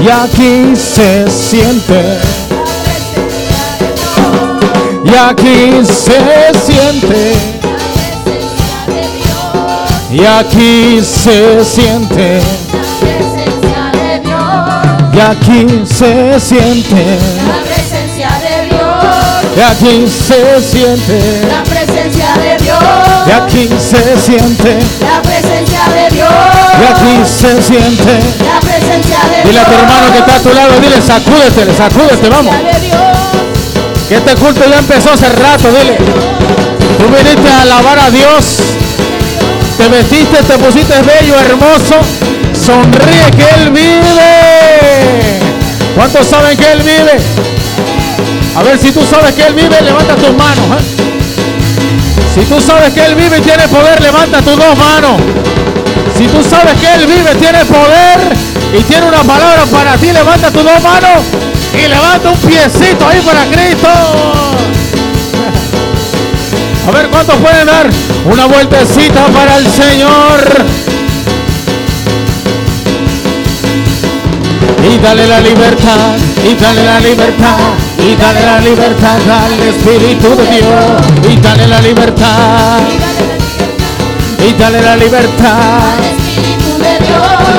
y aquí se siente. Y aquí se siente. Y aquí se siente. Y aquí se siente. La presencia de Dios. Y aquí se siente. La presencia de Dios. Y aquí se siente. La presencia de Dios. Y aquí se siente. La presencia de Dios. Dile a tu hermano que está a tu lado, dile, sacúdete, sacúdete, vamos. Que este culto ya empezó hace rato, dile. Tú viniste a alabar a Dios. Te vestiste, te pusiste bello, hermoso. Sonríe que Él vive. ¿Cuántos saben que Él vive? A ver si tú sabes que Él vive, levanta tus manos. ¿eh? Si tú sabes que Él vive y tiene poder, levanta tus dos manos. Si tú sabes que Él vive, tiene poder y tiene una palabra para ti, levanta tus dos manos y levanta un piecito ahí para Cristo. A ver cuántos pueden dar una vueltecita para el Señor. Y dale la libertad, y dale la libertad, y dale la libertad al Espíritu de Dios. Y dale la libertad, y dale la libertad,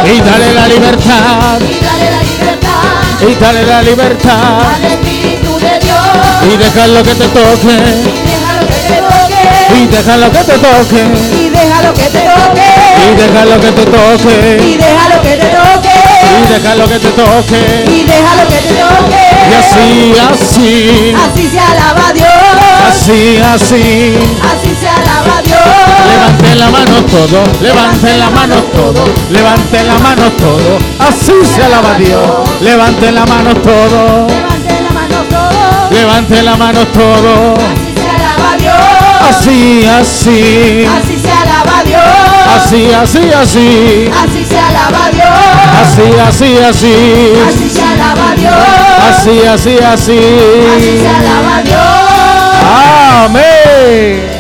y dale la libertad, Y dale la libertad. y dale la libertad. Al Espíritu de Dios. Y déjalo que te toque, Déjalo que te toque. y déjalo que te toque, Y déjalo que te toque. y déjalo que te toque, Y déjalo que te toque. y déjalo que te toque. Y déjalo que te toque. Y así, así, Así se alaba a Dios. así, así. Así se alaba. Levanten la mano todo, levanten la mano todo, levanten la mano todo. Así se alaba Dios. Levanten la mano todo, Levanten la mano todos. levanten la mano todo. Así se alaba Dios. Así, así, Así se alaba Dios. así, así, así. Así se alaba Dios. Así, así, así. Así se alaba Dios. Así, así, Así así. se alaba Dios. Amén.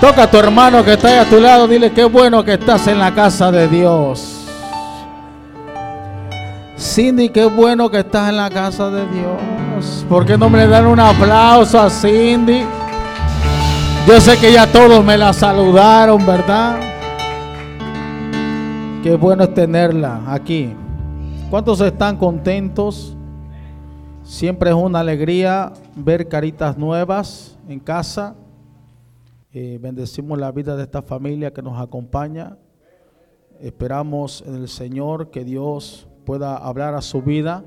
Toca a tu hermano que está ahí a tu lado. Dile qué bueno que estás en la casa de Dios. Cindy, qué bueno que estás en la casa de Dios. ¿Por qué no me le dan un aplauso a Cindy? Yo sé que ya todos me la saludaron, ¿verdad? Qué bueno es tenerla aquí. ¿Cuántos están contentos? Siempre es una alegría ver caritas nuevas en casa. Eh, bendecimos la vida de esta familia que nos acompaña. Esperamos en el Señor que Dios pueda hablar a su vida,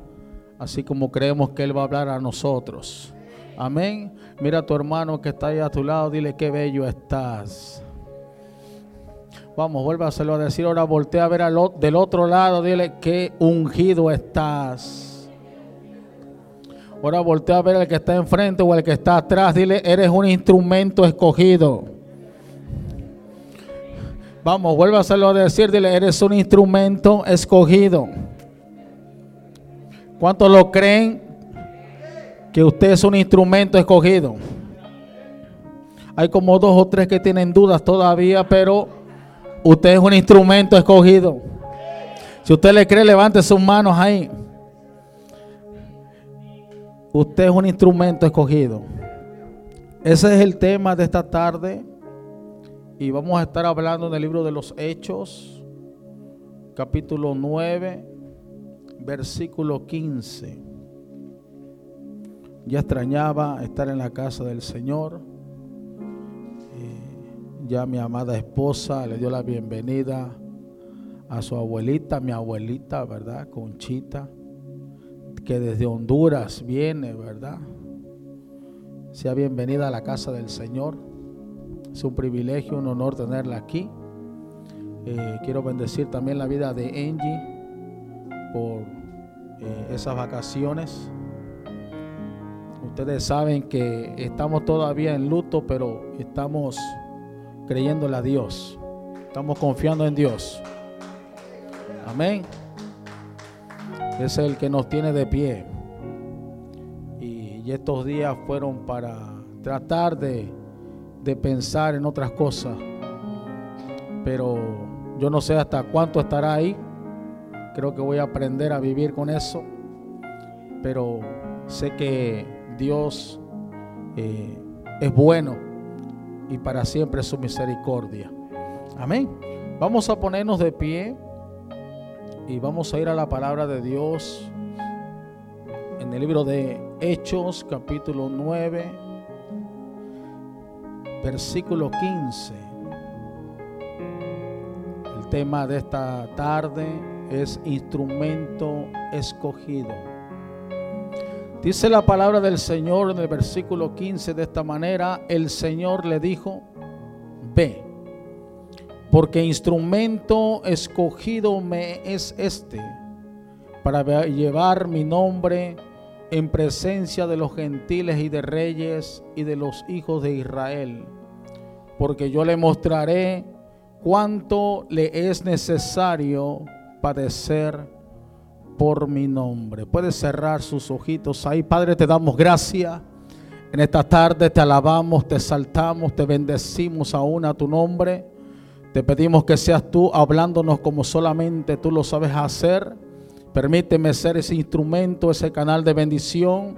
así como creemos que Él va a hablar a nosotros. Amén. Mira a tu hermano que está ahí a tu lado, dile qué bello estás. Vamos, vuelve a decir. Ahora voltea a ver al, del otro lado, dile qué ungido estás. Ahora voltea a ver al que está enfrente o al que está atrás. Dile, eres un instrumento escogido. Vamos, vuelve a hacerlo a decir. Dile, eres un instrumento escogido. ¿Cuántos lo creen que usted es un instrumento escogido? Hay como dos o tres que tienen dudas todavía, pero usted es un instrumento escogido. Si usted le cree, levante sus manos ahí. Usted es un instrumento escogido. Ese es el tema de esta tarde. Y vamos a estar hablando del libro de los Hechos, capítulo 9, versículo 15. Ya extrañaba estar en la casa del Señor. Eh, ya mi amada esposa le dio la bienvenida a su abuelita, mi abuelita, ¿verdad? Conchita que desde Honduras viene, ¿verdad? Sea bienvenida a la casa del Señor. Es un privilegio, un honor tenerla aquí. Eh, quiero bendecir también la vida de Angie por eh, esas vacaciones. Ustedes saben que estamos todavía en luto, pero estamos creyéndole a Dios. Estamos confiando en Dios. Amén es el que nos tiene de pie. Y, estos días fueron para tratar de, de pensar en otras cosas. Pero yo no sé hasta cuánto estará ahí, Creo que voy a aprender a vivir con eso. Pero sé que Dios eh, es bueno y para siempre su misericordia. Amén. Vamos a ponernos de pie y vamos a ir a la palabra de Dios en el libro de Hechos capítulo 9 versículo 15. El tema de esta tarde es instrumento escogido. Dice la palabra del Señor en el versículo 15 de esta manera, el Señor le dijo, ve, porque instrumento escogido me es este, para llevar mi nombre en presencia de los gentiles y de reyes y de los hijos de Israel, porque yo le mostraré cuánto le es necesario padecer por mi nombre. Puede cerrar sus ojitos ahí. Padre, te damos gracias. En esta tarde te alabamos, te saltamos, te bendecimos aún a tu nombre. Te pedimos que seas tú hablándonos como solamente tú lo sabes hacer. Permíteme ser ese instrumento, ese canal de bendición.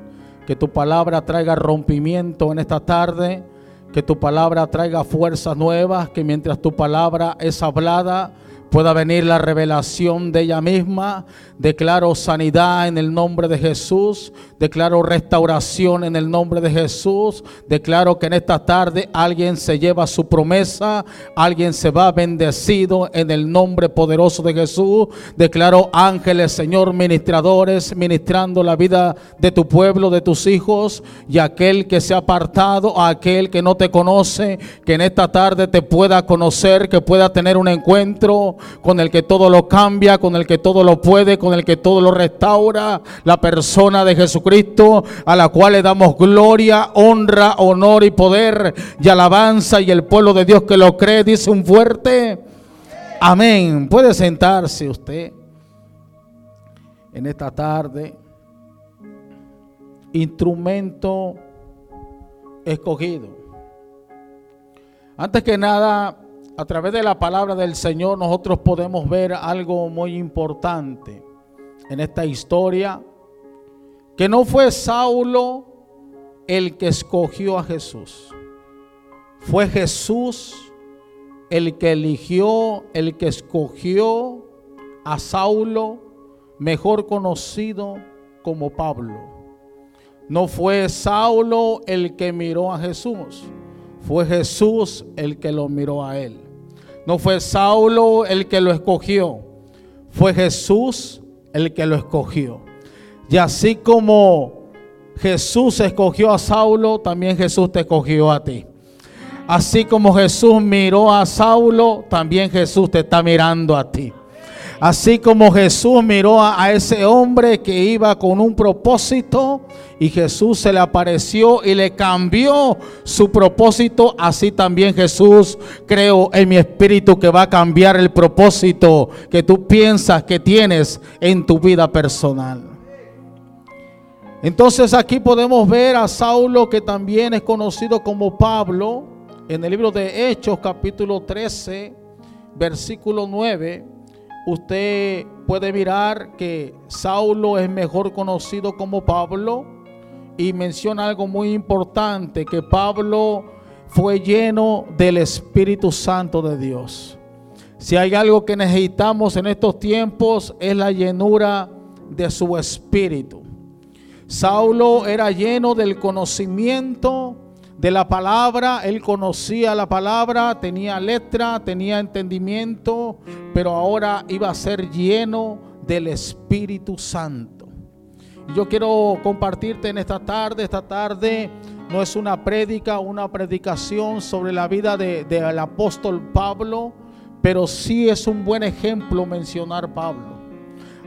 Que tu palabra traiga rompimiento en esta tarde. Que tu palabra traiga fuerzas nuevas. Que mientras tu palabra es hablada, pueda venir la revelación de ella misma. Declaro sanidad en el nombre de Jesús. Declaro restauración en el nombre de Jesús. Declaro que en esta tarde alguien se lleva su promesa. Alguien se va bendecido en el nombre poderoso de Jesús. Declaro ángeles, Señor, ministradores, ministrando la vida de tu pueblo, de tus hijos. Y aquel que se ha apartado, aquel que no te conoce, que en esta tarde te pueda conocer, que pueda tener un encuentro con el que todo lo cambia, con el que todo lo puede, con el que todo lo restaura, la persona de Jesucristo, a la cual le damos gloria, honra, honor y poder y alabanza y el pueblo de Dios que lo cree dice un fuerte amén. Puede sentarse usted en esta tarde. Instrumento escogido. Antes que nada, a través de la palabra del Señor nosotros podemos ver algo muy importante en esta historia, que no fue Saulo el que escogió a Jesús, fue Jesús el que eligió, el que escogió a Saulo, mejor conocido como Pablo. No fue Saulo el que miró a Jesús, fue Jesús el que lo miró a él. No fue Saulo el que lo escogió, fue Jesús el que lo escogió. Y así como Jesús escogió a Saulo, también Jesús te escogió a ti. Así como Jesús miró a Saulo, también Jesús te está mirando a ti. Así como Jesús miró a, ese hombre que iba con un propósito y Jesús se le apareció y le cambió su propósito, así también Jesús creo en mi espíritu que va a cambiar el propósito que tú piensas que tienes en tu vida personal. Entonces aquí podemos ver a Saulo que también es conocido como Pablo en el libro de Hechos capítulo 13 versículo 9 usted puede mirar que Saulo es mejor conocido como Pablo y menciona algo muy importante, que Pablo fue lleno del Espíritu Santo de Dios. Si hay algo que necesitamos en estos tiempos es la llenura de su espíritu. Saulo era lleno del conocimiento de la palabra, él conocía la palabra, tenía letra, tenía entendimiento, pero ahora iba a ser lleno del Espíritu Santo. yo quiero compartirte en esta tarde, esta tarde no es una prédica, una predicación sobre la vida del apóstol Pablo, pero sí es un buen ejemplo mencionar Pablo.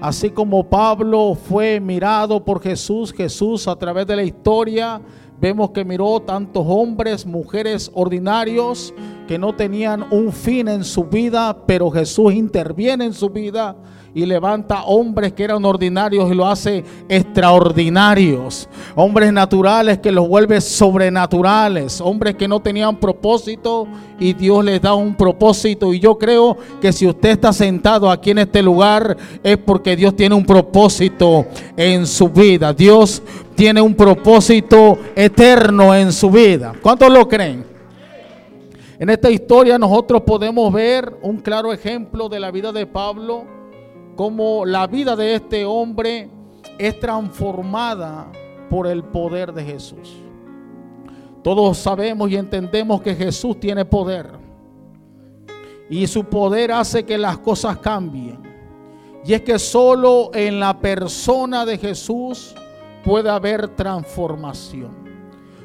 Así como Pablo fue mirado por Jesús, Jesús a través de la historia Vemos que miró tantos hombres, mujeres ordinarios que no tenían un fin en su vida, pero Jesús interviene en su vida y levanta hombres que eran ordinarios y lo hace extraordinarios. Hombres naturales que los vuelve sobrenaturales. Hombres que no tenían propósito y Dios les da un propósito. Y yo creo que si usted está sentado aquí en este lugar es porque Dios tiene un propósito en su vida. Dios tiene un propósito eterno en su vida. ¿Cuántos lo creen? En esta historia nosotros podemos ver un claro ejemplo de la vida de Pablo cómo la vida de este hombre es transformada por el poder de Jesús. Todos sabemos y entendemos que Jesús tiene poder. Y su poder hace que las cosas cambien. Y es que solo en la persona de Jesús puede haber transformación.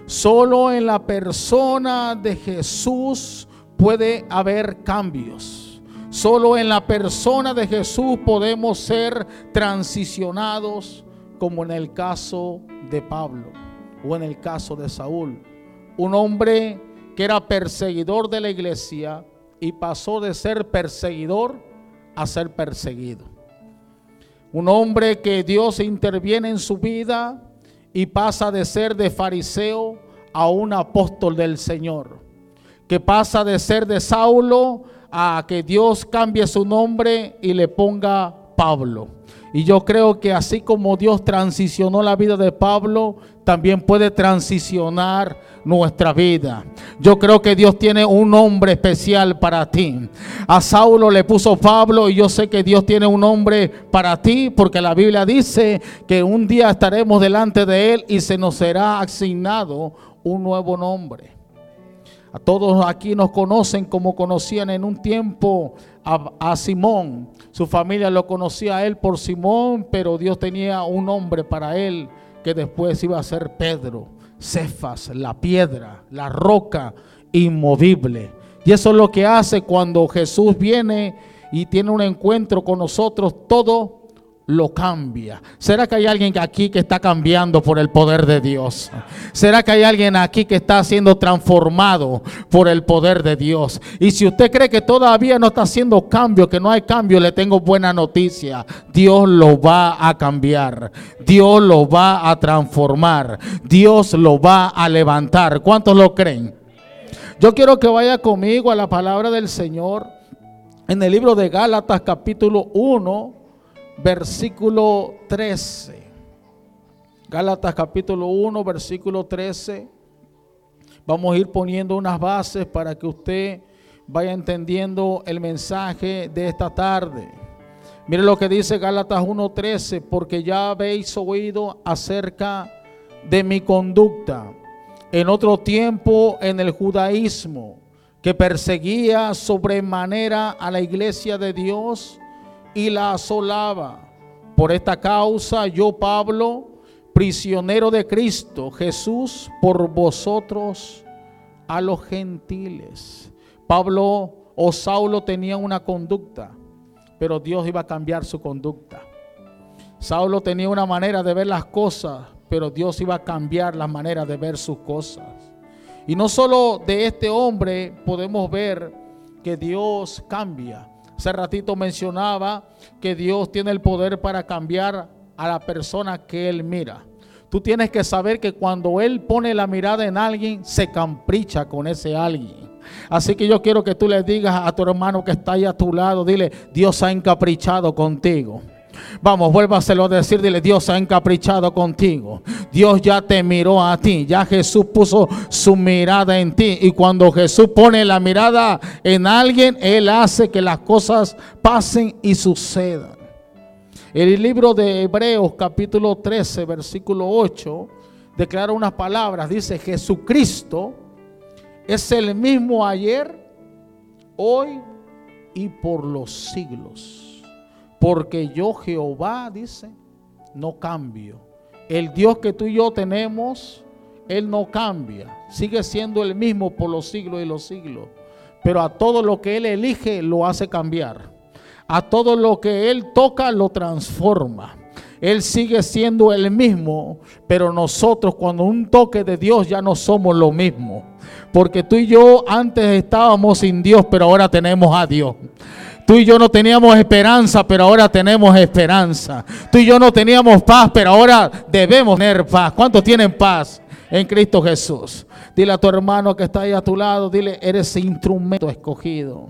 Solo en la persona de Jesús puede haber cambios. Solo en la persona de Jesús podemos ser transicionados como en el caso de Pablo o en el caso de Saúl. Un hombre que era perseguidor de la iglesia y pasó de ser perseguidor a ser perseguido. Un hombre que Dios interviene en su vida y pasa de ser de fariseo a un apóstol del Señor. Que pasa de ser de Saulo a que Dios cambie su nombre y le ponga Pablo. Y yo creo que así como Dios transicionó la vida de Pablo, también puede transicionar nuestra vida. Yo creo que Dios tiene un nombre especial para ti. A Saulo le puso Pablo y yo sé que Dios tiene un nombre para ti porque la Biblia dice que un día estaremos delante de Él y se nos será asignado un nuevo nombre. A todos aquí nos conocen como conocían en un tiempo a, Simón. Su familia lo conocía a él por Simón, pero Dios tenía un nombre para él que después iba a ser Pedro, Cefas, la piedra, la roca inmovible. Y eso es lo que hace cuando Jesús viene y tiene un encuentro con nosotros, todo lo cambia. ¿Será que hay alguien aquí que está cambiando por el poder de Dios? ¿Será que hay alguien aquí que está siendo transformado por el poder de Dios? Y si usted cree que todavía no está haciendo cambio, que no hay cambio, le tengo buena noticia. Dios lo va a cambiar. Dios lo va a transformar. Dios lo va a levantar. ¿Cuántos lo creen? Yo quiero que vaya conmigo a la palabra del Señor en el libro de Gálatas capítulo 1 versículo 13. Gálatas capítulo 1, versículo 13. Vamos a ir poniendo unas bases para que usted vaya entendiendo el mensaje de esta tarde. Mire lo que dice Gálatas 1:13, porque ya habéis oído acerca de mi conducta en otro tiempo en el judaísmo, que perseguía sobremanera a la iglesia de Dios y la asolaba. Por esta causa yo, Pablo, prisionero de Cristo Jesús, por vosotros a los gentiles. Pablo o Saulo tenía una conducta, pero Dios iba a cambiar su conducta. Saulo tenía una manera de ver las cosas, pero Dios iba a cambiar la manera de ver sus cosas. Y no solo de este hombre podemos ver que Dios cambia, Hace ratito mencionaba que Dios tiene el poder para cambiar a la persona que Él mira. Tú tienes que saber que cuando Él pone la mirada en alguien, se campricha con ese alguien. Así que yo quiero que tú le digas a tu hermano que está ahí a tu lado, dile, Dios ha encaprichado contigo. Vamos, vuélvaselo a decir, dile, Dios ha encaprichado contigo. Dios ya te miró a ti, ya Jesús puso su mirada en ti. Y cuando Jesús pone la mirada en alguien, Él hace que las cosas pasen y sucedan. El libro de Hebreos capítulo 13, versículo 8, declara unas palabras. Dice, Jesucristo es el mismo ayer, hoy y por los siglos. Porque yo Jehová, dice, no cambio. El Dios que tú y yo tenemos, Él no cambia. Sigue siendo el mismo por los siglos y los siglos. Pero a todo lo que Él elige lo hace cambiar. A todo lo que Él toca lo transforma. Él sigue siendo el mismo, pero nosotros cuando un toque de Dios ya no somos lo mismo. Porque tú y yo antes estábamos sin Dios, pero ahora tenemos a Dios. Tú y yo no teníamos esperanza, pero ahora tenemos esperanza. Tú y yo no teníamos paz, pero ahora debemos tener paz. ¿Cuántos tienen paz en Cristo Jesús? Dile a tu hermano que está ahí a tu lado, dile, eres instrumento escogido.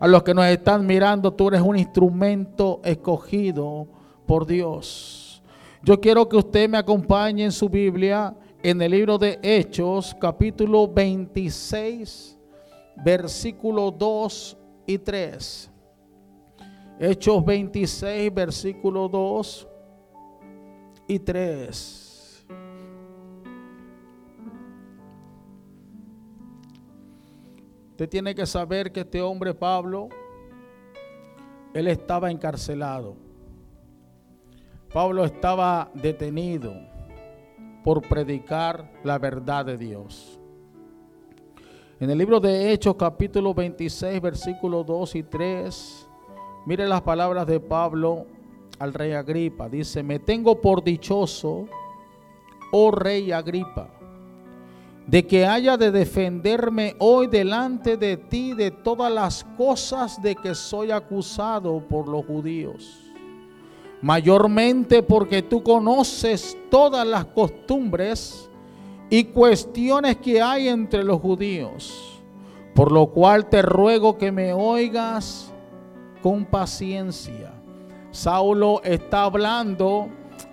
A los que nos están mirando, tú eres un instrumento escogido por Dios. Yo quiero que usted me acompañe en su Biblia en el libro de Hechos, capítulo 26, versículo 2 y 3. Hechos 26, versículo 2 y 3. Usted tiene que saber que este hombre Pablo, él estaba encarcelado. Pablo estaba detenido por predicar la verdad de Dios. En el libro de Hechos capítulo 26 versículos 2 y 3, mire las palabras de Pablo al rey Agripa. Dice, me tengo por dichoso, oh rey Agripa, de que haya de defenderme hoy delante de ti de todas las cosas de que soy acusado por los judíos. Mayormente porque tú conoces todas las costumbres y cuestiones que hay entre los judíos, por lo cual te ruego que me oigas con paciencia. Saulo está hablando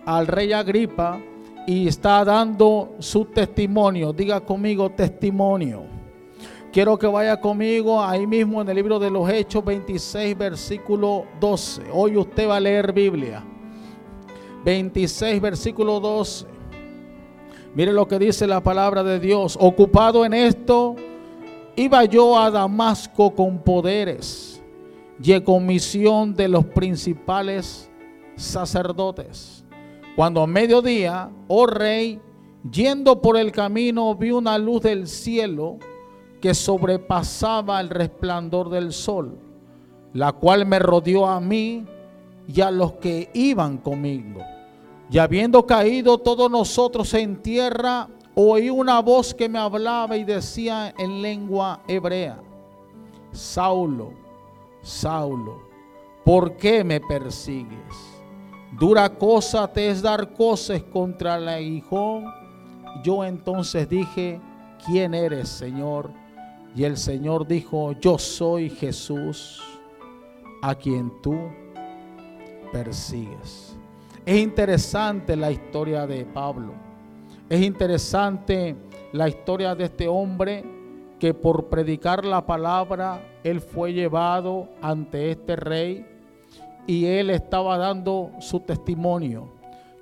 al rey Agripa y está dando su testimonio. Diga conmigo testimonio. Quiero que vaya conmigo ahí mismo en el libro de los Hechos 26, versículo 12. Hoy usted va a leer Biblia. 26, versículo 12. Mire lo que dice la palabra de Dios. Ocupado en esto, iba yo a Damasco con poderes y con misión de los principales sacerdotes. Cuando a mediodía, oh rey, yendo por el camino, vi una luz del cielo que sobrepasaba el resplandor del sol, la cual me rodeó a mí y a los que iban conmigo. Y habiendo caído todos nosotros en tierra, oí una voz que me hablaba y decía en lengua hebrea, Saulo, Saulo, ¿por qué me persigues? Dura cosa te es dar cosas contra el aguijón. Yo entonces dije, ¿quién eres, Señor? Y el Señor dijo, yo soy Jesús, a quien tú persigues. Es interesante la historia de Pablo. Es interesante la historia de este hombre que por predicar la palabra, él fue llevado ante este rey y él estaba dando su testimonio.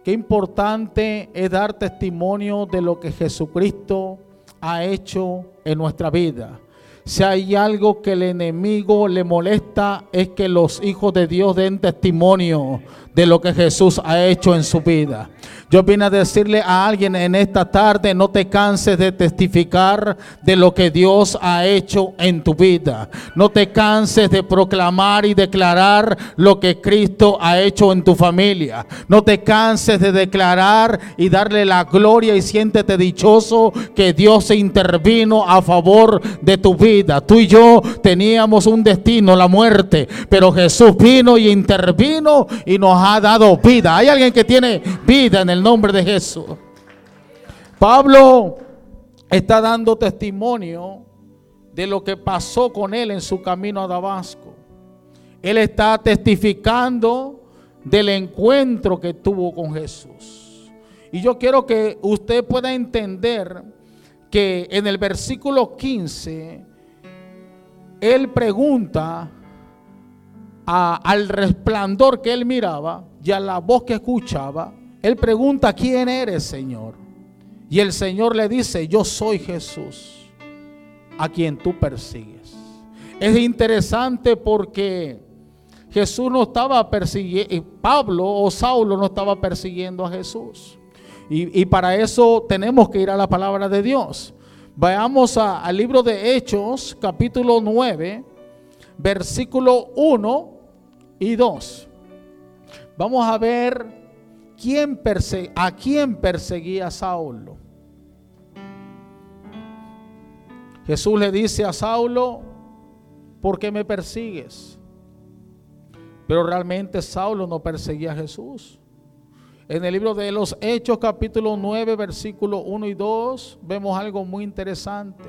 Qué importante es dar testimonio de lo que Jesucristo ha hecho en nuestra vida. Si hay algo que el enemigo le molesta es que los hijos de Dios den testimonio de lo que Jesús ha hecho en su vida. Yo vine a decirle a alguien en esta tarde, no te canses de testificar de lo que Dios ha hecho en tu vida. No te canses de proclamar y declarar lo que Cristo ha hecho en tu familia. No te canses de declarar y darle la gloria y siéntete dichoso que Dios se intervino a favor de tu vida. Tú y yo teníamos un destino, la muerte, pero Jesús vino y intervino y nos ha dado vida. Hay alguien que tiene vida en el nombre de Jesús. Pablo está dando testimonio de lo que pasó con él en su camino a Damasco. Él está testificando del encuentro que tuvo con Jesús. Y yo quiero que usted pueda entender que en el versículo 15, él pregunta al resplandor que él miraba y a la voz que escuchaba, él pregunta, ¿quién eres, Señor? Y el Señor le dice, yo soy Jesús, a quien tú persigues. Es interesante porque Jesús no estaba persiguiendo, Pablo o Saulo no estaba persiguiendo a Jesús. Y, para eso tenemos que ir a la palabra de Dios. Vayamos al libro de Hechos, capítulo 9, versículo 1 y 2. Vamos a ver quién a quién perseguía Saulo. Jesús le dice a Saulo, ¿por qué me persigues? Pero realmente Saulo no perseguía a Jesús. En el libro de los Hechos capítulo 9 versículo 1 y 2 vemos algo muy interesante.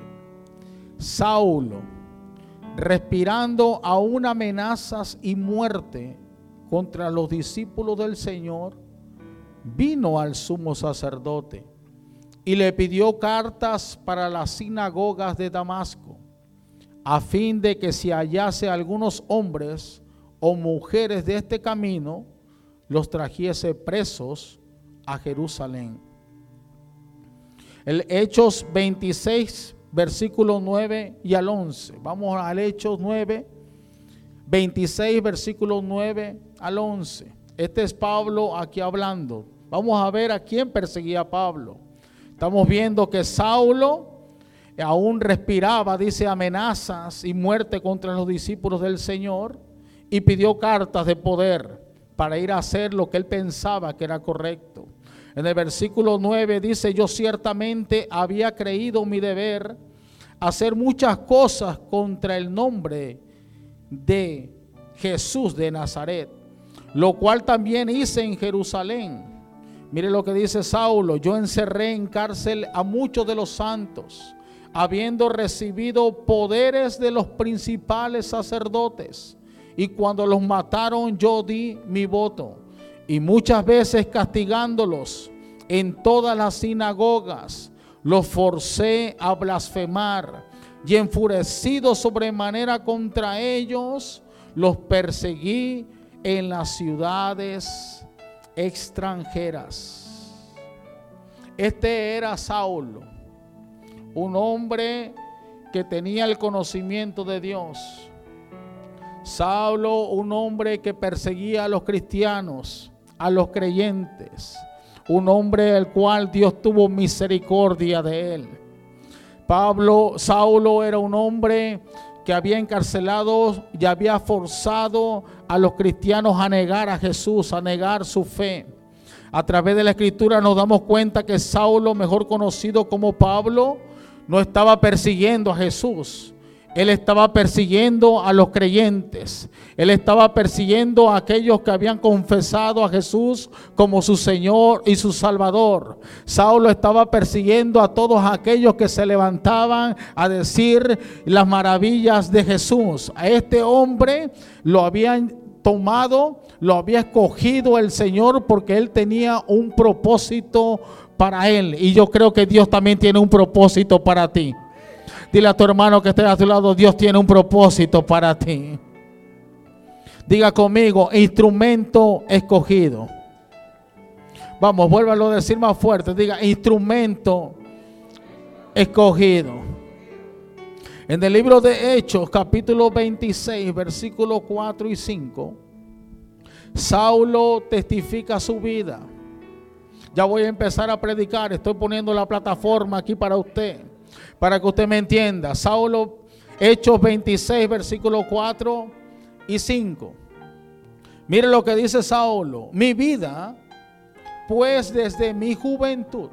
Saulo, respirando aún amenazas y muerte contra los discípulos del Señor, vino al sumo sacerdote y le pidió cartas para las sinagogas de Damasco, a fin de que si hallase algunos hombres o mujeres de este camino, los trajese presos a Jerusalén. El Hechos 26, versículo 9 y al 11. Vamos al Hechos 9, 26, versículo 9 al 11. Este es Pablo aquí hablando. Vamos a ver a quién perseguía Pablo. Estamos viendo que Saulo aún respiraba, dice, amenazas y muerte contra los discípulos del Señor y pidió cartas de poder para ir a hacer lo que él pensaba que era correcto. En el versículo 9 dice, yo ciertamente había creído mi deber hacer muchas cosas contra el nombre de Jesús de Nazaret, lo cual también hice en Jerusalén. Mire lo que dice Saulo, yo encerré en cárcel a muchos de los santos, habiendo recibido poderes de los principales sacerdotes y cuando los mataron yo di mi voto. Y muchas veces castigándolos en todas las sinagogas, los forcé a blasfemar. Y enfurecido sobremanera contra ellos, los perseguí en las ciudades extranjeras. Este era Saulo, un hombre que tenía el conocimiento de Dios Saulo, un hombre que perseguía a los cristianos, a los creyentes, un hombre el cual Dios tuvo misericordia de él. Pablo, Saulo era un hombre que había encarcelado y había forzado a los cristianos a negar a Jesús, a negar su fe. A través de la escritura nos damos cuenta que Saulo, mejor conocido como Pablo, no estaba persiguiendo a Jesús, él estaba persiguiendo a los creyentes. Él estaba persiguiendo a aquellos que habían confesado a Jesús como su Señor y su Salvador. Saulo estaba persiguiendo a todos aquellos que se levantaban a decir las maravillas de Jesús. A este hombre lo habían tomado, lo había escogido el Señor porque él tenía un propósito para él. Y yo creo que Dios también tiene un propósito para ti. Dile a tu hermano que esté a tu lado, Dios tiene un propósito para ti. Diga conmigo, instrumento escogido. Vamos, vuélvalo a decir más fuerte. Diga, instrumento escogido. En el libro de Hechos, capítulo 26, versículos 4 y 5, Saulo testifica su vida. Ya voy a empezar a predicar, estoy poniendo la plataforma aquí para usted para que usted me entienda. Saulo, Hechos 26, versículos 4 y 5. Mire lo que dice Saulo. Mi vida, pues desde mi juventud,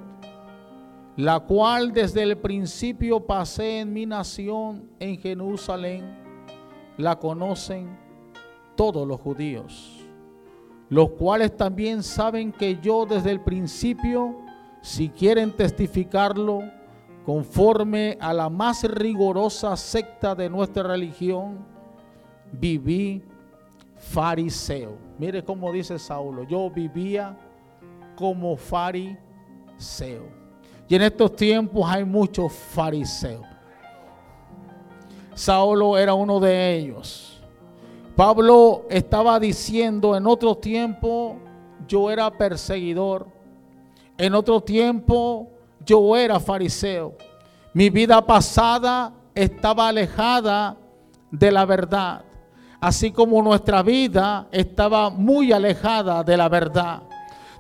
la cual desde el principio pasé en mi nación en Jerusalén, la conocen todos los judíos, los cuales también saben que yo desde el principio, si quieren testificarlo, conforme a la más rigorosa secta de nuestra religión, viví fariseo. Mire cómo dice Saulo, yo vivía como fariseo. Y en estos tiempos hay muchos fariseos. Saulo era uno de ellos. Pablo estaba diciendo en otro tiempo yo era perseguidor. En otro tiempo yo era fariseo. Mi vida pasada estaba alejada de la verdad, así como nuestra vida estaba muy alejada de la verdad.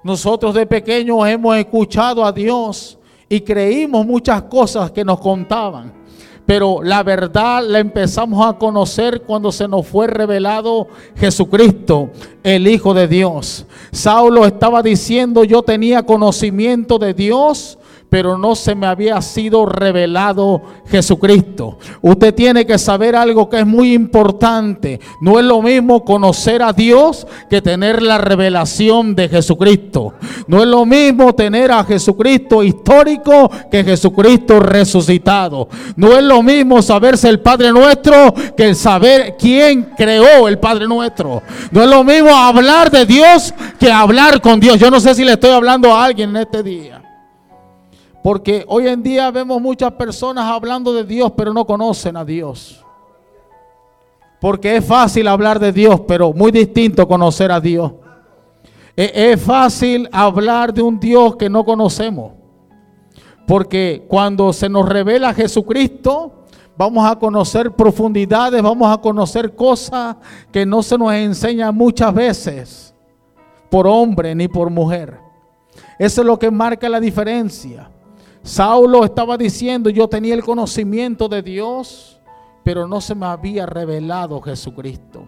Nosotros de pequeños hemos escuchado a Dios y creímos muchas cosas que nos contaban. pero la verdad la empezamos a conocer cuando se nos fue revelado Jesucristo, el Hijo de Dios. Saulo estaba diciendo, yo tenía conocimiento de Dios, pero no se me había sido revelado Jesucristo. Usted tiene que saber algo que es muy importante. No es lo mismo conocer a Dios que tener la revelación de Jesucristo. No es lo mismo tener a Jesucristo histórico que Jesucristo resucitado. No es lo mismo saberse el Padre nuestro que saber quién creó el Padre nuestro. No es lo mismo hablar de Dios que hablar con Dios. Yo no sé si le estoy hablando a alguien en este día. Porque hoy en día vemos muchas personas hablando de Dios, pero no conocen a Dios. Porque es fácil hablar de Dios, pero muy distinto conocer a Dios. E-, es fácil hablar de un Dios que no conocemos. Porque cuando se nos revela Jesucristo, vamos a conocer profundidades, vamos a conocer cosas que no se nos enseñan muchas veces por hombre ni por mujer. Eso es lo que marca la diferencia. Saulo estaba diciendo, yo tenía el conocimiento de Dios, pero no se me había revelado Jesucristo.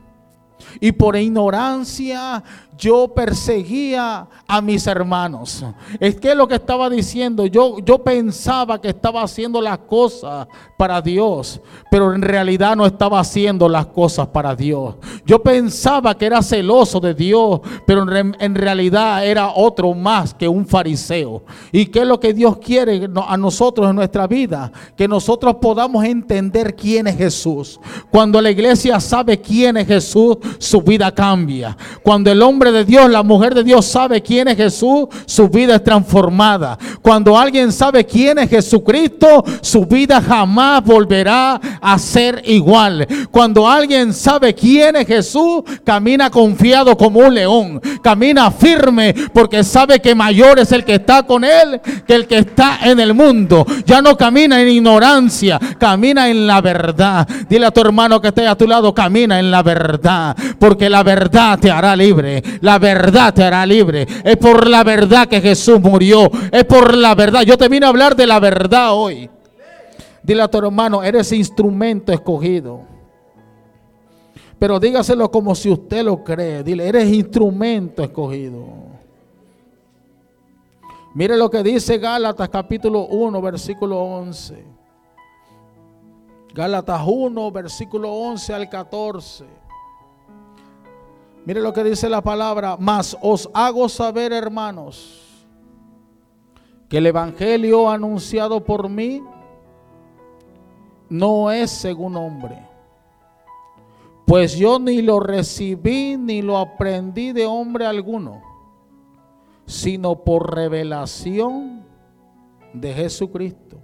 Y por ignorancia yo perseguía a mis hermanos. Es que lo que estaba diciendo, yo, yo pensaba que estaba haciendo las cosas para Dios, pero en realidad no estaba haciendo las cosas para Dios. Yo pensaba que era celoso de Dios, pero en, realidad era otro más que un fariseo. ¿Y qué es lo que Dios quiere a nosotros en nuestra vida? Que nosotros podamos entender quién es Jesús. Cuando la iglesia sabe quién es Jesús, su vida cambia. Cuando el hombre de Dios, la mujer de Dios sabe quién es Jesús, su vida es transformada. Cuando alguien sabe quién es Jesucristo, su vida jamás volverá a ser igual. Cuando alguien sabe quién es Jesús, camina confiado como un león, camina firme porque sabe que mayor es el que está con él que el que está en el mundo. Ya no camina en ignorancia, camina en la verdad. Dile a tu hermano que esté a tu lado, camina en la verdad, porque la verdad te hará libre. La verdad te hará libre. Es por la verdad que Jesús murió. Es por la verdad. Yo te vine a hablar de la verdad hoy. Dile a tu hermano, eres instrumento escogido. Pero dígaselo como si usted lo cree. Dile, eres instrumento escogido. Mire lo que dice Gálatas capítulo 1, versículo 11. Gálatas 1, versículo 11 al 14. Mire lo que dice la palabra, mas os hago saber, hermanos, que el evangelio anunciado por mí no es según hombre. Pues yo ni lo recibí ni lo aprendí de hombre alguno, sino por revelación de Jesucristo.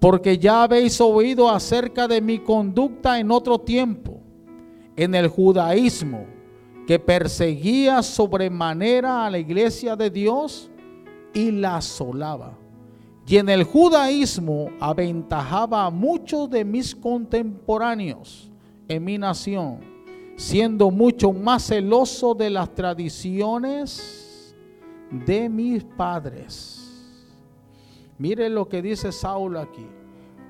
Porque ya habéis oído acerca de mi conducta en otro tiempo, en el judaísmo, que perseguía sobremanera a la iglesia de Dios y la asolaba. Y en el judaísmo aventajaba a muchos de mis contemporáneos en mi nación, siendo mucho más celoso de las tradiciones de mis padres. Mire lo que dice Saulo aquí.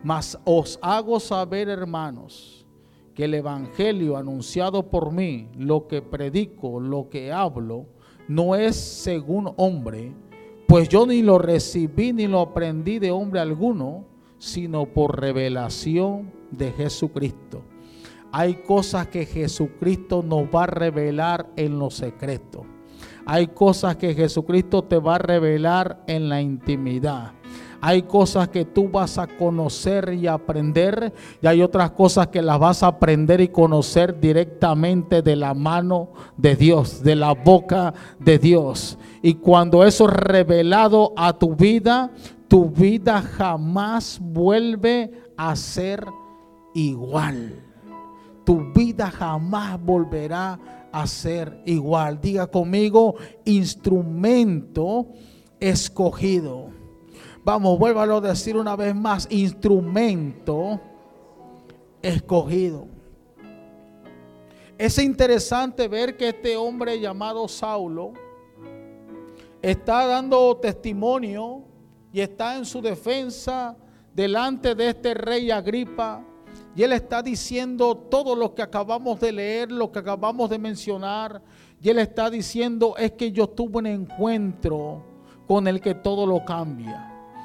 Mas os hago saber, hermanos, que el evangelio anunciado por mí, lo que predico, lo que hablo, no es según hombre, pues yo ni lo recibí ni lo aprendí de hombre alguno, sino por revelación de Jesucristo. Hay cosas que Jesucristo nos va a revelar en lo secreto. Hay cosas que Jesucristo te va a revelar en la intimidad. Hay cosas que tú vas a conocer y aprender y hay otras cosas que las vas a aprender y conocer directamente de la mano de Dios, de la boca de Dios. Y cuando eso es revelado a tu vida, tu vida jamás vuelve a ser igual. Tu vida jamás volverá a ser igual. Diga conmigo, instrumento escogido. Vamos, vuélvalo a decir una vez más, instrumento escogido. Es interesante ver que este hombre llamado Saulo está dando testimonio y está en su defensa delante de este rey Agripa y él está diciendo todo lo que acabamos de leer, lo que acabamos de mencionar. Y él está diciendo es que yo tuve un encuentro con el que todo lo cambia.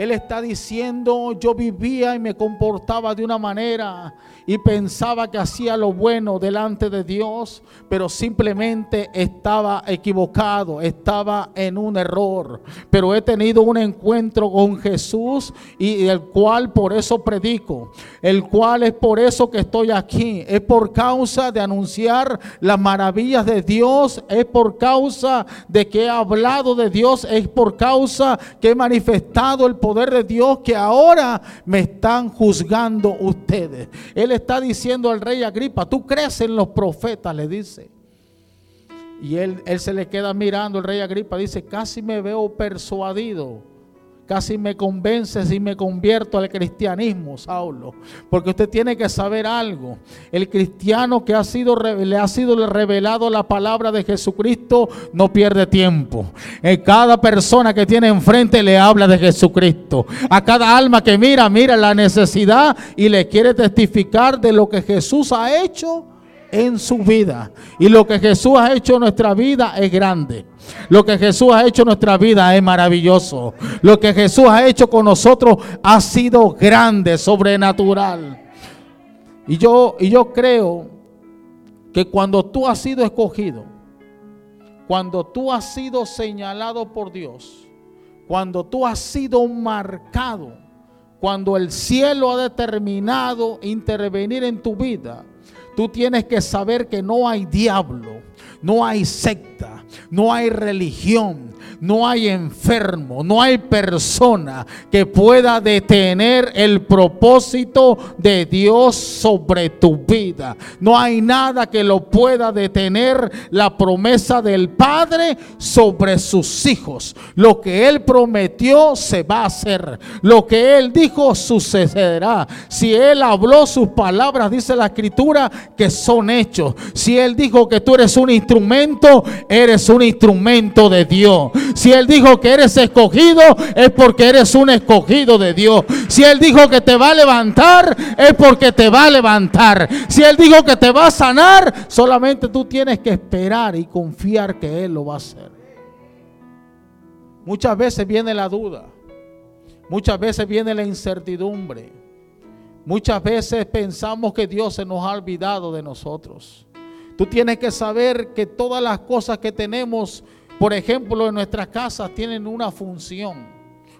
Él está diciendo, yo vivía y me comportaba de una manera y pensaba que hacía lo bueno delante de Dios, pero simplemente estaba equivocado, estaba en un error. Pero he tenido un encuentro con Jesús y el cual por eso predico, el cual es por eso que estoy aquí, es por causa de anunciar las maravillas de Dios, es por causa de que he hablado de Dios, es por causa que he manifestado el poder de Dios que ahora me están juzgando ustedes. Él está diciendo al rey Agripa, tú crees en los profetas, le dice. Y él, él se le queda mirando, el rey Agripa dice, casi me veo persuadido casi me convence si me convierto al cristianismo, Saulo. Porque usted tiene que saber algo. El cristiano que ha sido, le ha sido revelado la palabra de Jesucristo no pierde tiempo. En cada persona que tiene enfrente le habla de Jesucristo. A cada alma que mira, mira la necesidad y le quiere testificar de lo que Jesús ha hecho en su vida. Y lo que Jesús ha hecho en nuestra vida es grande. Lo que Jesús ha hecho en nuestra vida es maravilloso. Lo que Jesús ha hecho con nosotros ha sido grande, sobrenatural. Y yo, y yo creo que cuando tú has sido escogido, cuando tú has sido señalado por Dios, cuando tú has sido marcado, cuando el cielo ha determinado intervenir en tu vida, tú tienes que saber que no hay diablo, no hay secta, no hay religión, no hay enfermo, no hay persona que pueda detener el propósito de Dios sobre tu vida. No hay nada que lo pueda detener la promesa del Padre sobre sus hijos. Lo que Él prometió se va a hacer. Lo que Él dijo sucederá. Si Él habló sus palabras, dice la escritura, que son hechos. Si Él dijo que tú eres un instrumento, eres un instrumento de Dios. Si Él dijo que eres escogido, es porque eres un escogido de Dios. Si Él dijo que te va a levantar, es porque te va a levantar. Si Él dijo que te va a sanar, solamente tú tienes que esperar y confiar que Él lo va a hacer. Muchas veces viene la duda. Muchas veces viene la incertidumbre. Muchas veces pensamos que Dios se nos ha olvidado de nosotros. Tú tienes que saber que todas las cosas que tenemos por ejemplo, en nuestras casas tienen una función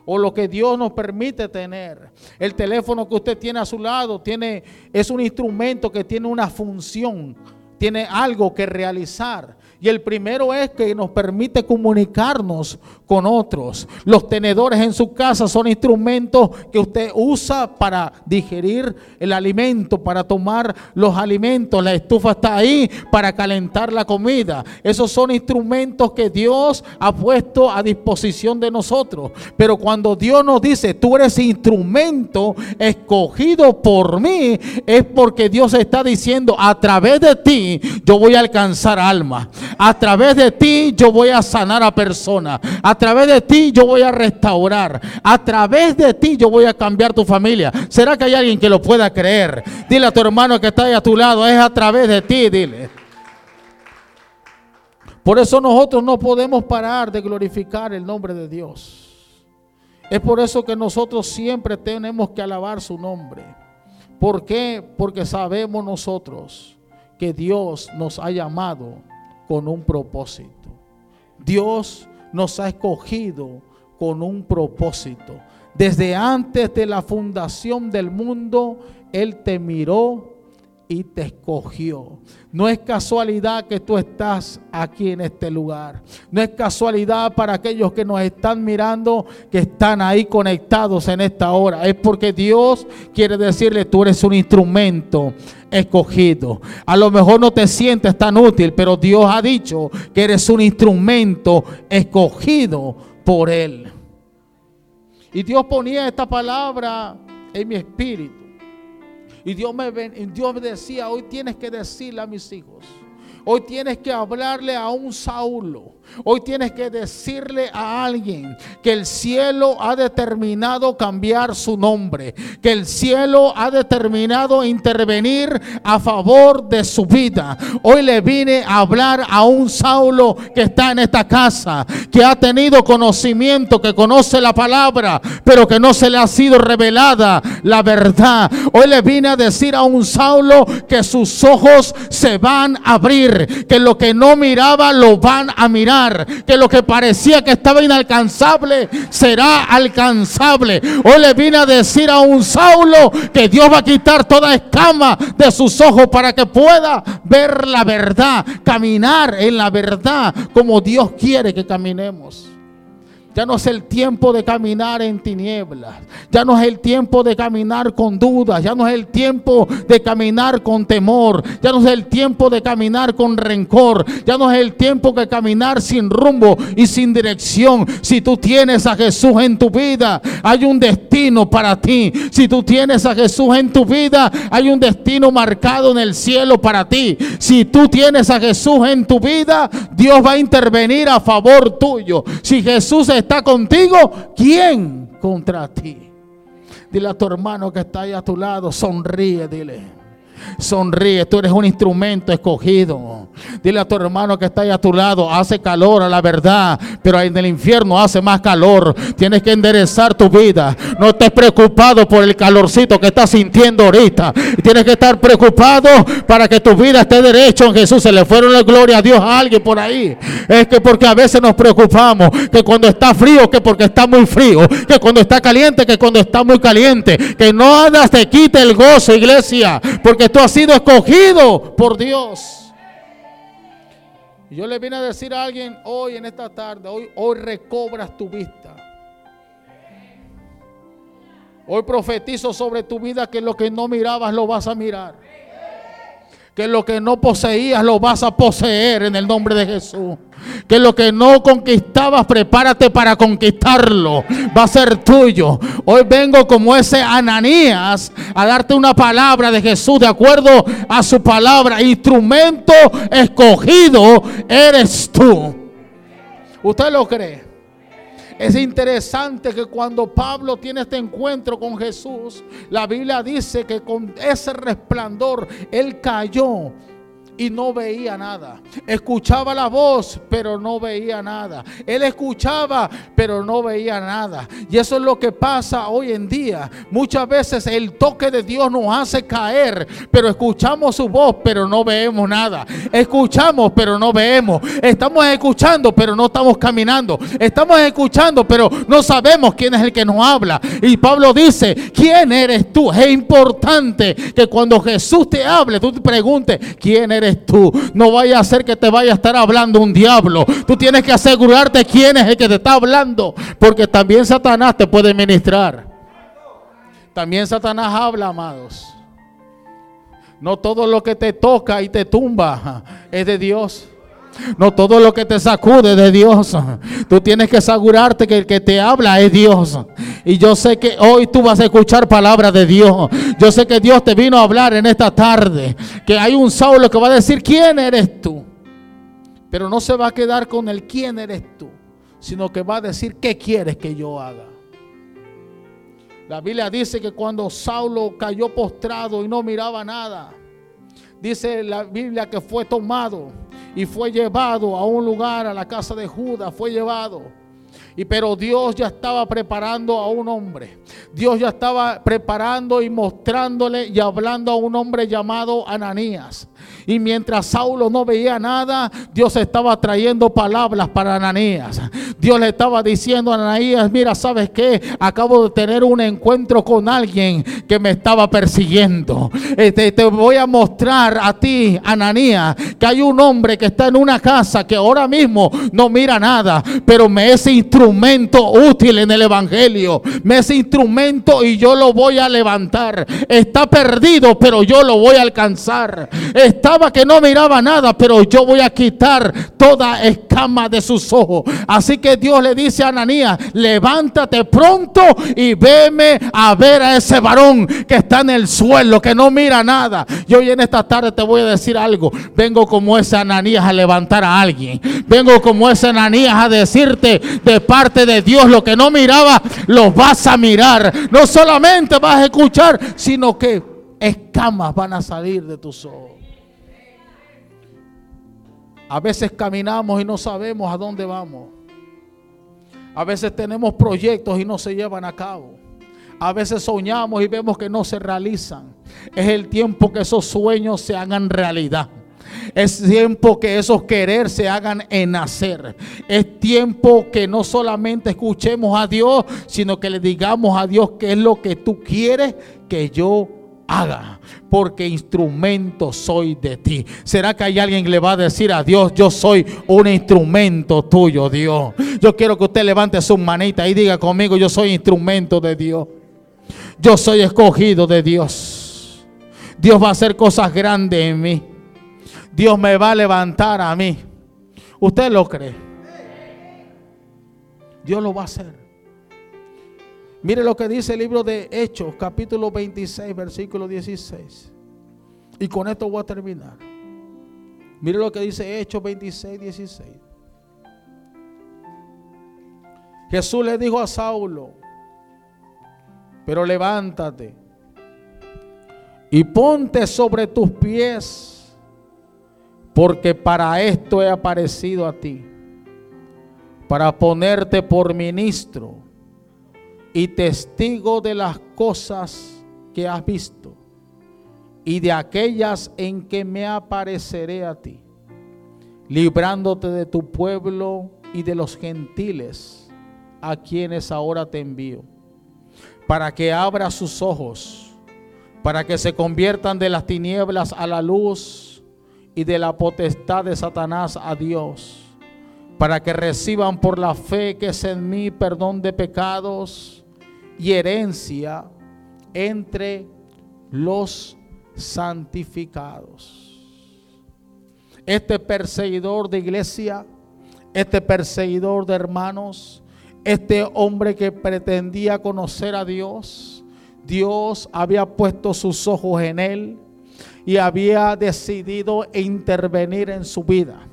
o lo que Dios nos permite tener. El teléfono que usted tiene a su lado tiene es un instrumento que tiene una función, tiene algo que realizar. Y el primero es que nos permite comunicarnos con otros. Los tenedores en su casa son instrumentos que usted usa para digerir el alimento, para tomar los alimentos. La estufa está ahí para calentar la comida. Esos son instrumentos que Dios ha puesto a disposición de nosotros. Pero cuando Dios nos dice, tú eres instrumento escogido por mí, es porque Dios está diciendo, a través de ti yo voy a alcanzar alma. A través de ti yo voy a sanar a personas. A través de ti yo voy a restaurar. A través de ti yo voy a cambiar tu familia. ¿Será que hay alguien que lo pueda creer? Dile a tu hermano que está ahí a tu lado, es a través de ti, dile. Por eso nosotros no podemos parar de glorificar el nombre de Dios. Es por eso que nosotros siempre tenemos que alabar su nombre. ¿Por qué? Porque sabemos nosotros que Dios nos ha llamado con un propósito. Dios nos ha escogido con un propósito. Desde antes de la fundación del mundo, Él te miró y te escogió. No es casualidad que tú estás aquí en este lugar. No es casualidad para aquellos que nos están mirando, que están ahí conectados en esta hora. Es porque Dios quiere decirle, tú eres un instrumento escogido. A lo mejor no te sientes tan útil, pero Dios ha dicho que eres un instrumento escogido por Él. Y Dios ponía esta palabra en mi espíritu. Y Dios me, Dios me decía, hoy tienes que decirle a mis hijos, Hoy tienes que hablarle a un Saulo. Hoy tienes que decirle a alguien que el cielo ha determinado cambiar su nombre, que el cielo ha determinado intervenir a favor de su vida. Hoy le vine a hablar a un Saulo que está en esta casa, que ha tenido conocimiento, que conoce la palabra, pero que no se le ha sido revelada la verdad. Hoy le vine a decir a un Saulo que sus ojos se van a abrir, que lo que no miraba lo van a mirar que lo que parecía que estaba inalcanzable será alcanzable. Hoy le vine a decir a un Saulo que Dios va a quitar toda escama de sus ojos para que pueda ver la verdad, caminar en la verdad como Dios quiere que caminemos. Ya no es el tiempo de caminar en tinieblas. Ya no es el tiempo de caminar con dudas. Ya no es el tiempo de caminar con temor. Ya no es el tiempo de caminar con rencor. Ya no es el tiempo de caminar sin rumbo y sin dirección. Si tú tienes a Jesús en tu vida, hay un destino para ti. Si tú tienes a Jesús en tu vida, hay un destino marcado en el cielo para ti. Si tú tienes a Jesús en tu vida, Dios va a intervenir a favor tuyo. Si Jesús es está contigo, ¿quién contra ti? Dile a tu hermano que está ahí a tu lado, sonríe, dile. Sonríe, tú eres un instrumento escogido. Dile a tu hermano que está ahí a tu lado, hace calor a la verdad, pero en el infierno hace más calor. Tienes que enderezar tu vida. No estés preocupado por el calorcito que estás sintiendo ahorita. Tienes que estar preocupado para que tu vida esté derecho en Jesús. Se le fueron la gloria a Dios a alguien por ahí. Es que porque a veces nos preocupamos que cuando está frío, que porque está muy frío, que cuando está caliente, que cuando está muy caliente, que no andas te quite el gozo, iglesia, porque tú has sido escogido por Dios. Yo le vine a decir a alguien hoy en esta tarde, hoy, hoy recobras tu vista. Hoy profetizo sobre tu vida que lo que no mirabas lo vas a mirar. Que lo que no poseías lo vas a poseer en el nombre de Jesús. Que lo que no conquistabas, prepárate para conquistarlo. Va a ser tuyo. Hoy vengo como ese Ananías a darte una palabra de Jesús de acuerdo a su palabra. Instrumento escogido eres tú. ¿Usted lo cree? Es interesante que cuando Pablo tiene este encuentro con Jesús, la Biblia dice que con ese resplandor él cayó y no veía nada. Escuchaba la voz, pero no veía nada. Él escuchaba, pero no veía nada. Y eso es lo que pasa hoy en día. Muchas veces el toque de Dios nos hace caer, pero escuchamos su voz, pero no vemos nada. Escuchamos, pero no vemos. Estamos escuchando, pero no estamos caminando. Estamos escuchando, pero no sabemos quién es el que nos habla. Y Pablo dice, ¿quién eres tú? Es importante que cuando Jesús te hable, tú te preguntes, ¿quién eres tú. No vaya a ser que te vaya a estar hablando un diablo. Tú tienes que asegurarte quién es el que te está hablando. Porque también Satanás te puede ministrar. También Satanás habla, amados. No todo lo que te toca y te tumba es de Dios. No todo lo que te sacude de Dios. Tú tienes que asegurarte que el que te habla es Dios. Y yo sé que hoy tú vas a escuchar palabras de Dios. Yo sé que Dios te vino a hablar en esta tarde. Que hay un Saulo que va a decir, ¿quién eres tú? Pero no se va a quedar con el quién eres tú, sino que va a decir, ¿qué quieres que yo haga? La Biblia dice que cuando Saulo cayó postrado y no miraba nada, dice la Biblia que fue tomado y fue llevado a un lugar, a la casa de Judas, fue llevado. Y pero Dios ya estaba preparando a un hombre. Dios ya estaba preparando y mostrándole y hablando a un hombre llamado Ananías. Y mientras Saulo no veía nada, Dios estaba trayendo palabras para Ananías. Dios le estaba diciendo a Ananías, mira, ¿sabes qué? Acabo de tener un encuentro con alguien que me estaba persiguiendo. Este, te voy a mostrar a ti, Ananías, que hay un hombre que está en una casa que ahora mismo no mira nada, pero me es instrumento útil en el Evangelio. Me es instrumento y yo lo voy a levantar. Está perdido, pero yo lo voy a alcanzar estaba que no miraba nada, pero yo voy a quitar toda escama de sus ojos. Así que Dios le dice a Ananías, levántate pronto y veme a ver a ese varón que está en el suelo, que no mira nada. Y hoy en esta tarde te voy a decir algo. Vengo como ese Ananías a levantar a alguien. Vengo como ese Ananías a decirte de parte de Dios lo que no miraba, lo vas a mirar. No solamente vas a escuchar, sino que escamas van a salir de tus ojos. A veces caminamos y no sabemos a dónde vamos. A veces tenemos proyectos y no se llevan a cabo. A veces soñamos y vemos que no se realizan. Es el tiempo que esos sueños se hagan realidad. Es tiempo que esos querer se hagan en hacer. Es tiempo que no solamente escuchemos a Dios, sino que le digamos a Dios qué es lo que tú quieres que yo haga, porque instrumento soy de ti. ¿Será que hay alguien que le va a decir a Dios, yo soy un instrumento tuyo, Dios? Yo quiero que usted levante su manita y diga conmigo, yo soy instrumento de Dios. Yo soy escogido de Dios. Dios va a hacer cosas grandes en mí. Dios me va a levantar a mí. ¿Usted lo cree? Dios lo va a hacer. Mire lo que dice el libro de Hechos, capítulo 26, versículo 16. Y con esto voy a terminar. Mire lo que dice Hechos 26, 16. Jesús le dijo a Saulo, pero levántate y ponte sobre tus pies, porque para esto he aparecido a ti, para ponerte por ministro y testigo de las cosas que has visto y de aquellas en que me apareceré a ti, librándote de tu pueblo y de los gentiles a quienes ahora te envío, para que abra sus ojos, para que se conviertan de las tinieblas a la luz y de la potestad de Satanás a Dios, para que reciban por la fe que es en mí perdón de pecados y herencia entre los santificados. Este perseguidor de iglesia, este perseguidor de hermanos, este hombre que pretendía conocer a Dios, Dios había puesto sus ojos en él y había decidido intervenir en su vida.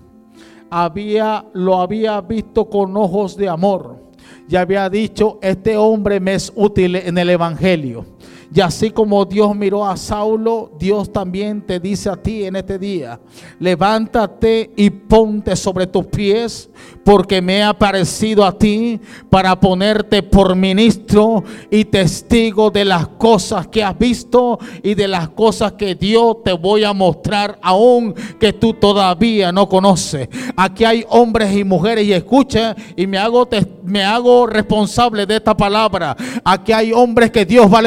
Había lo había visto con ojos de amor ya había dicho, este hombre me es útil en el Evangelio. Y así como Dios miró a Saulo, Dios también te dice a ti en este día, levántate y ponte sobre tus pies, porque me he aparecido a ti para ponerte por ministro y testigo de las cosas que has visto y de las cosas que Dios te voy a mostrar aún que tú todavía no conoces. Aquí hay hombres y mujeres y escucha y me hago, me hago responsable de esta palabra. Aquí hay hombres que Dios va a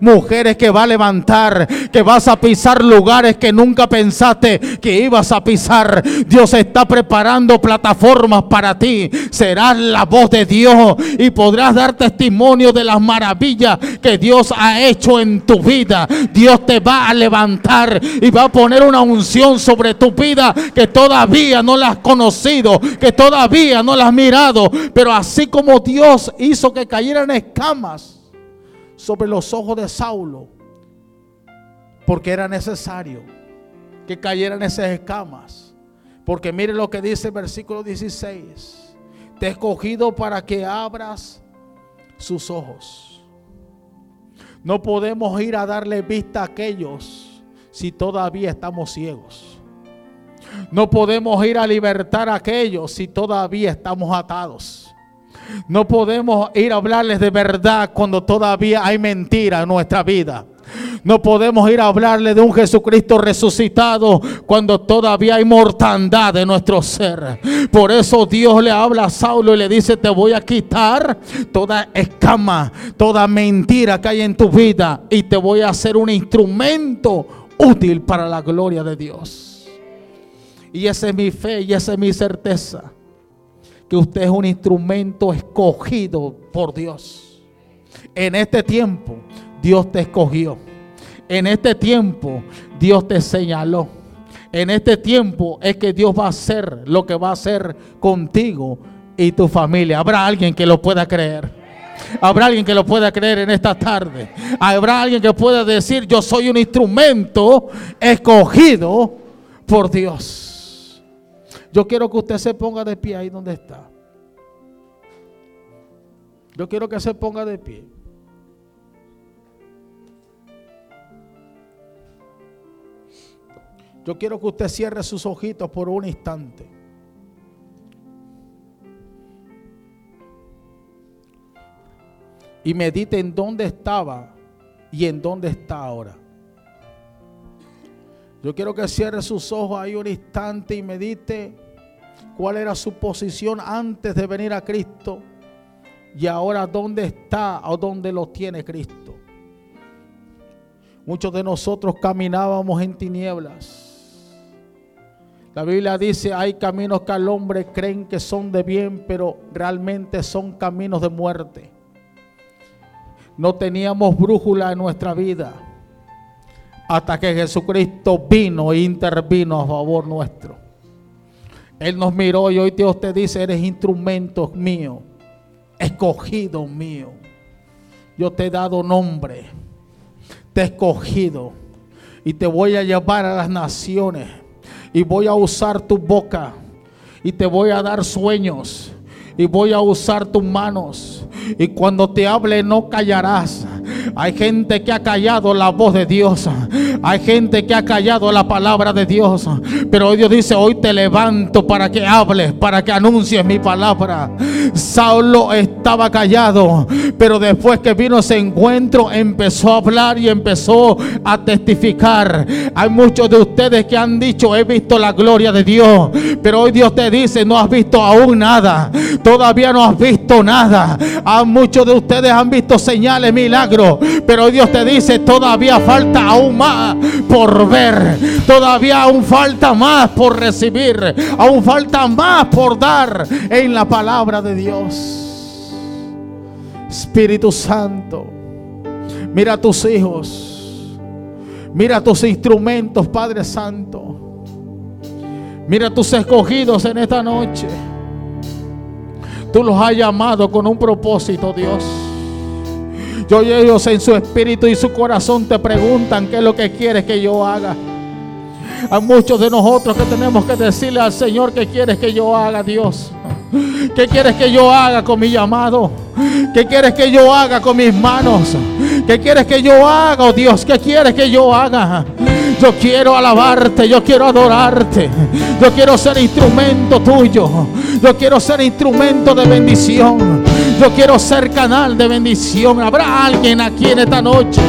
mujeres que va a levantar, que vas a pisar lugares que nunca pensaste que ibas a pisar. Dios está preparando plataformas para ti. Serás la voz de Dios y podrás dar testimonio de las maravillas que Dios ha hecho en tu vida. Dios te va a levantar y va a poner una unción sobre tu vida que todavía no la has conocido, que todavía no la has mirado. Pero así como Dios hizo que cayeran escamas sobre los ojos de Saulo, porque era necesario que cayeran esas escamas porque mire lo que dice el versículo 16. Te he escogido para que abras sus ojos. No podemos ir a darle vista a aquellos si todavía estamos ciegos. No podemos ir a libertar a aquellos si todavía estamos atados. No podemos ir a hablarles de verdad cuando todavía hay mentira en nuestra vida. No podemos ir a hablarle de un Jesucristo resucitado cuando todavía hay mortandad en nuestro ser. Por eso Dios le habla a Saulo y le dice, te voy a quitar toda escama, toda mentira que hay en tu vida y te voy a hacer un instrumento útil para la gloria de Dios. Y esa es mi fe y esa es mi certeza. Que usted es un instrumento escogido por Dios. En este tiempo Dios te escogió. En este tiempo Dios te señaló. En este tiempo es que Dios va a hacer lo que va a hacer contigo y tu familia. Habrá alguien que lo pueda creer. Habrá alguien que lo pueda creer en esta tarde. Habrá alguien que pueda decir, yo soy un instrumento escogido por Dios. Yo quiero que usted se ponga de pie ahí donde está. Yo quiero que se ponga de pie. Yo quiero que usted cierre sus ojitos por un instante. Y medite en dónde estaba y en dónde está ahora. Yo quiero que cierre sus ojos ahí un instante y medite cuál era su posición antes de venir a Cristo y ahora dónde está o dónde lo tiene Cristo. Muchos de nosotros caminábamos en tinieblas. La Biblia dice, hay caminos que al hombre creen que son de bien, pero realmente son caminos de muerte. No teníamos brújula en nuestra vida hasta que Jesucristo vino e intervino a favor nuestro. Él nos miró y hoy Dios te dice, eres instrumento mío, escogido mío. Yo te he dado nombre, te he escogido y te voy a llevar a las naciones y voy a usar tu boca y te voy a dar sueños y voy a usar tus manos y cuando te hable no callarás. Hay gente que ha callado la voz de Dios. Hay gente que ha callado la palabra de Dios. Pero hoy Dios dice, hoy te levanto para que hables, para que anuncies mi palabra. Saulo estaba callado, pero después que vino ese encuentro empezó a hablar y empezó a testificar. Hay muchos de ustedes que han dicho, he visto la gloria de Dios. Pero hoy Dios te dice, no has visto aún nada. Todavía no has visto nada. A muchos de ustedes han visto señales, milagros. Pero hoy Dios te dice, todavía falta aún más por ver. Todavía aún falta más por recibir. Aún falta más por dar en la palabra de Dios. Espíritu Santo, mira a tus hijos. Mira tus instrumentos, Padre Santo. Mira tus escogidos en esta noche. Tú los has llamado con un propósito, Dios. Yo ellos en su espíritu y su corazón te preguntan qué es lo que quieres que yo haga. Hay muchos de nosotros que tenemos que decirle al Señor qué quieres que yo haga, Dios. ¿Qué quieres que yo haga con mi llamado? ¿Qué quieres que yo haga con mis manos? ¿Qué quieres que yo haga, oh Dios? ¿Qué quieres que yo haga? Yo quiero alabarte, yo quiero adorarte. Yo quiero ser instrumento tuyo. Yo quiero ser instrumento de bendición. Yo quiero ser canal de bendición. ¿Habrá alguien aquí en esta noche?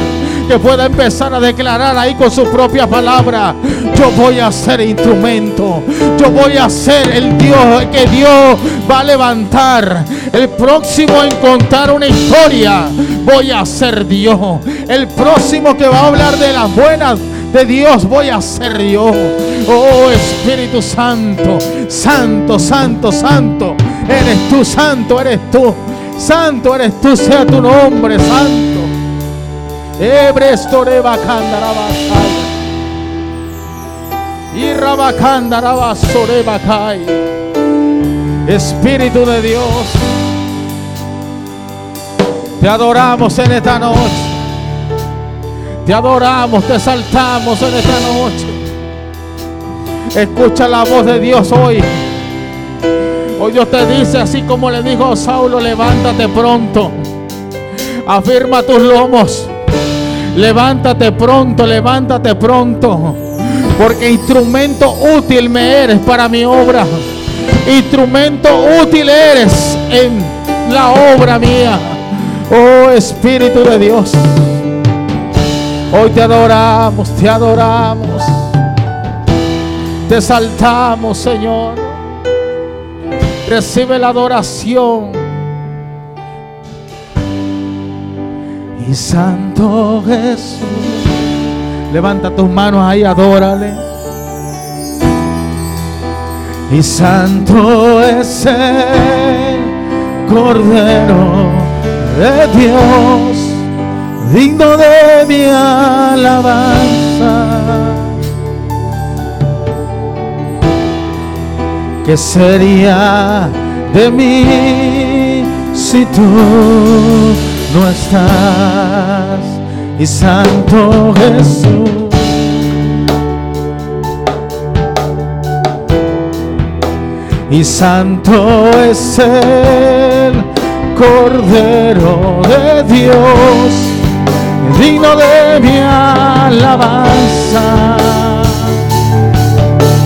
Que pueda empezar a declarar ahí con su propia palabra, yo voy a ser instrumento, yo voy a ser el Dios que Dios va a levantar, el próximo en contar una historia, voy a ser Dios, el próximo que va a hablar de las buenas de Dios voy a ser yo. Oh Espíritu Santo, Santo, Santo, Santo. Eres tú, Santo, eres tú. Santo eres tú, sea tu nombre, Santo. Y Espíritu de Dios, te adoramos en esta noche. Te adoramos, te saltamos en esta noche. Escucha la voz de Dios hoy. Hoy Dios te dice, así como le dijo a Saulo, levántate pronto. Afirma tus lomos. Levántate pronto, levántate pronto. Porque instrumento útil me eres para mi obra. Instrumento útil eres en la obra mía. Oh Espíritu de Dios. Hoy te adoramos, te adoramos. Te saltamos, Señor. Recibe la adoración. Y Santo Jesús. Levanta tus manos ahí, adórale. Y santo es el Cordero de Dios digno de mi alabanza. ¿Qué sería de mí si tú no estás? Y Santo Jesús. Y santo es el Cordero de Dios, digno de mi alabanza.